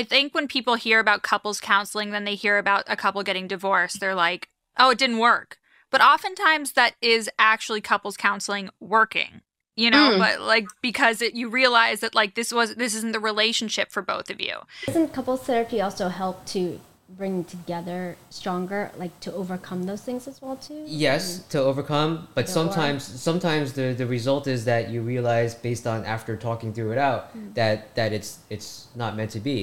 I think when people hear about couples counseling, then they hear about a couple getting divorced, they're like, oh, it didn't work. But oftentimes that is actually couples counseling working. You know, Mm. but like because it, you realize that like this was this isn't the relationship for both of you. Doesn't couples therapy also help to bring together stronger, like to overcome those things as well too? Yes, to overcome, but sometimes sometimes the the result is that you realize based on after talking through it out mm. that that it's it's not meant to be.